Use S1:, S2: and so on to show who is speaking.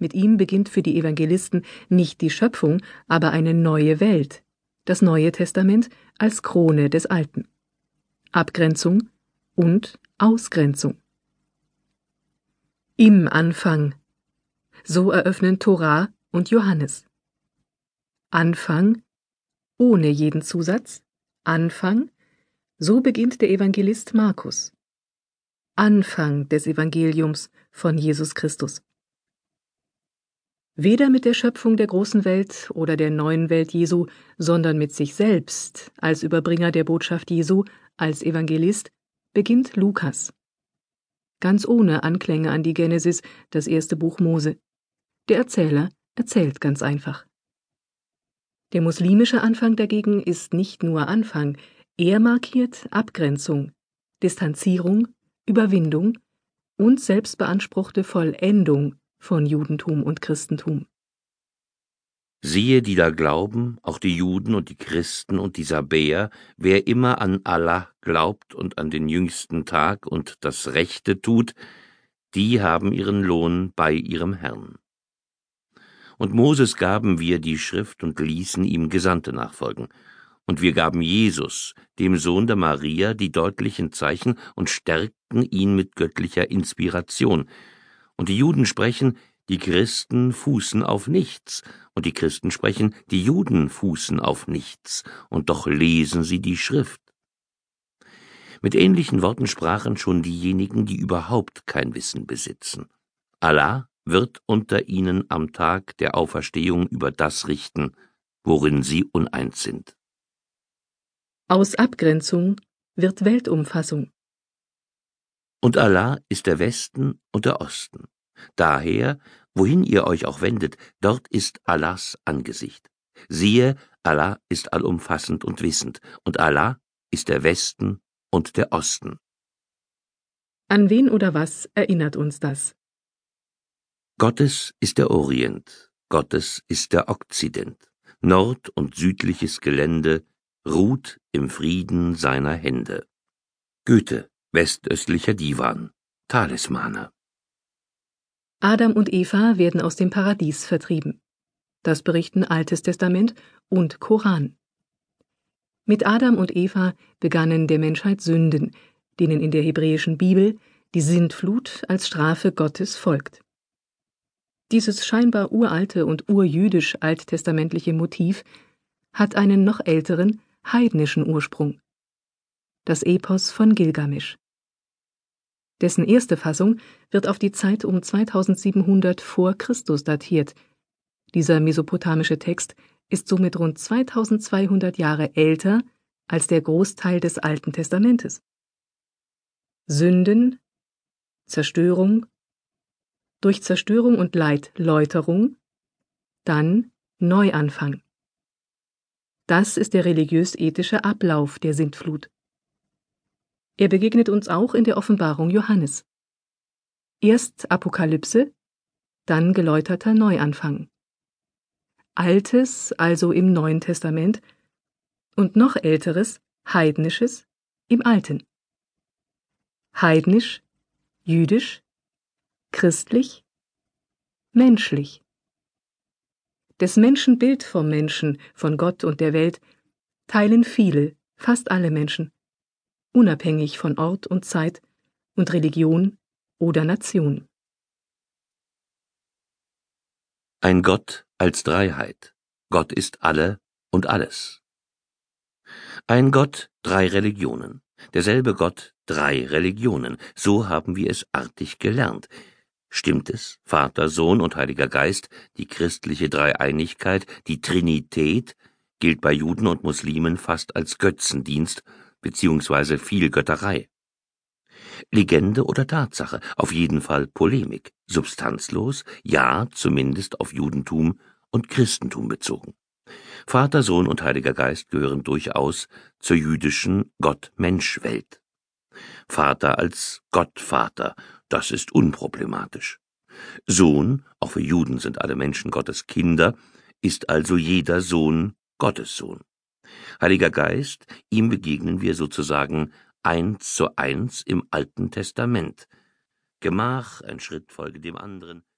S1: Mit ihm beginnt für die Evangelisten nicht die Schöpfung, aber eine neue Welt, das Neue Testament als Krone des Alten. Abgrenzung und Ausgrenzung. Im Anfang. So eröffnen Torah und Johannes. Anfang ohne jeden Zusatz. Anfang. So beginnt der Evangelist Markus. Anfang des Evangeliums von Jesus Christus. Weder mit der Schöpfung der großen Welt oder der neuen Welt Jesu, sondern mit sich selbst als Überbringer der Botschaft Jesu, als Evangelist, beginnt Lukas. Ganz ohne Anklänge an die Genesis, das erste Buch Mose. Der Erzähler erzählt ganz einfach. Der muslimische Anfang dagegen ist nicht nur Anfang, er markiert Abgrenzung, Distanzierung, Überwindung und selbstbeanspruchte Vollendung von Judentum und Christentum.
S2: Siehe, die da glauben, auch die Juden und die Christen und die Sabäer, wer immer an Allah glaubt und an den jüngsten Tag und das Rechte tut, die haben ihren Lohn bei ihrem Herrn. Und Moses gaben wir die Schrift und ließen ihm Gesandte nachfolgen. Und wir gaben Jesus, dem Sohn der Maria, die deutlichen Zeichen und stärkten ihn mit göttlicher Inspiration. Und die Juden sprechen, die Christen fußen auf nichts, und die Christen sprechen, die Juden fußen auf nichts, und doch lesen sie die Schrift. Mit ähnlichen Worten sprachen schon diejenigen, die überhaupt kein Wissen besitzen. Allah wird unter ihnen am Tag der Auferstehung über das richten, worin sie uneins sind.
S1: Aus Abgrenzung wird Weltumfassung.
S2: Und Allah ist der Westen und der Osten. Daher Wohin ihr euch auch wendet, dort ist Allahs Angesicht. Siehe, Allah ist allumfassend und wissend, und Allah ist der Westen und der Osten.
S1: An wen oder was erinnert uns das?
S2: Gottes ist der Orient, Gottes ist der Okzident, Nord- und südliches Gelände ruht im Frieden seiner Hände. Goethe, westöstlicher Divan, Talismaner.
S1: Adam und Eva werden aus dem Paradies vertrieben. Das berichten Altes Testament und Koran. Mit Adam und Eva begannen der Menschheit Sünden, denen in der hebräischen Bibel die Sintflut als Strafe Gottes folgt. Dieses scheinbar uralte und urjüdisch alttestamentliche Motiv hat einen noch älteren, heidnischen Ursprung. Das Epos von Gilgamesch. Dessen erste Fassung wird auf die Zeit um 2700 vor Christus datiert. Dieser mesopotamische Text ist somit rund 2200 Jahre älter als der Großteil des Alten Testamentes. Sünden, Zerstörung, durch Zerstörung und Leid Läuterung, dann Neuanfang. Das ist der religiös-ethische Ablauf der Sintflut. Er begegnet uns auch in der Offenbarung Johannes. Erst Apokalypse, dann geläuterter Neuanfang. Altes also im Neuen Testament und noch älteres, heidnisches im Alten. Heidnisch, jüdisch, christlich, menschlich. Des Menschen Bild vom Menschen, von Gott und der Welt teilen viele, fast alle Menschen unabhängig von Ort und Zeit und Religion oder Nation.
S2: Ein Gott als Dreiheit. Gott ist alle und alles. Ein Gott, drei Religionen. Derselbe Gott, drei Religionen. So haben wir es artig gelernt. Stimmt es, Vater, Sohn und Heiliger Geist, die christliche Dreieinigkeit, die Trinität, gilt bei Juden und Muslimen fast als Götzendienst beziehungsweise viel Götterei. Legende oder Tatsache, auf jeden Fall Polemik, substanzlos, ja, zumindest auf Judentum und Christentum bezogen. Vater, Sohn und Heiliger Geist gehören durchaus zur jüdischen Gott-Mensch-Welt. Vater als Gottvater, das ist unproblematisch. Sohn, auch für Juden sind alle Menschen Gottes Kinder, ist also jeder Sohn Gottes Sohn. Heiliger Geist, ihm begegnen wir sozusagen eins zu eins im Alten Testament. Gemach, ein Schritt folge dem anderen,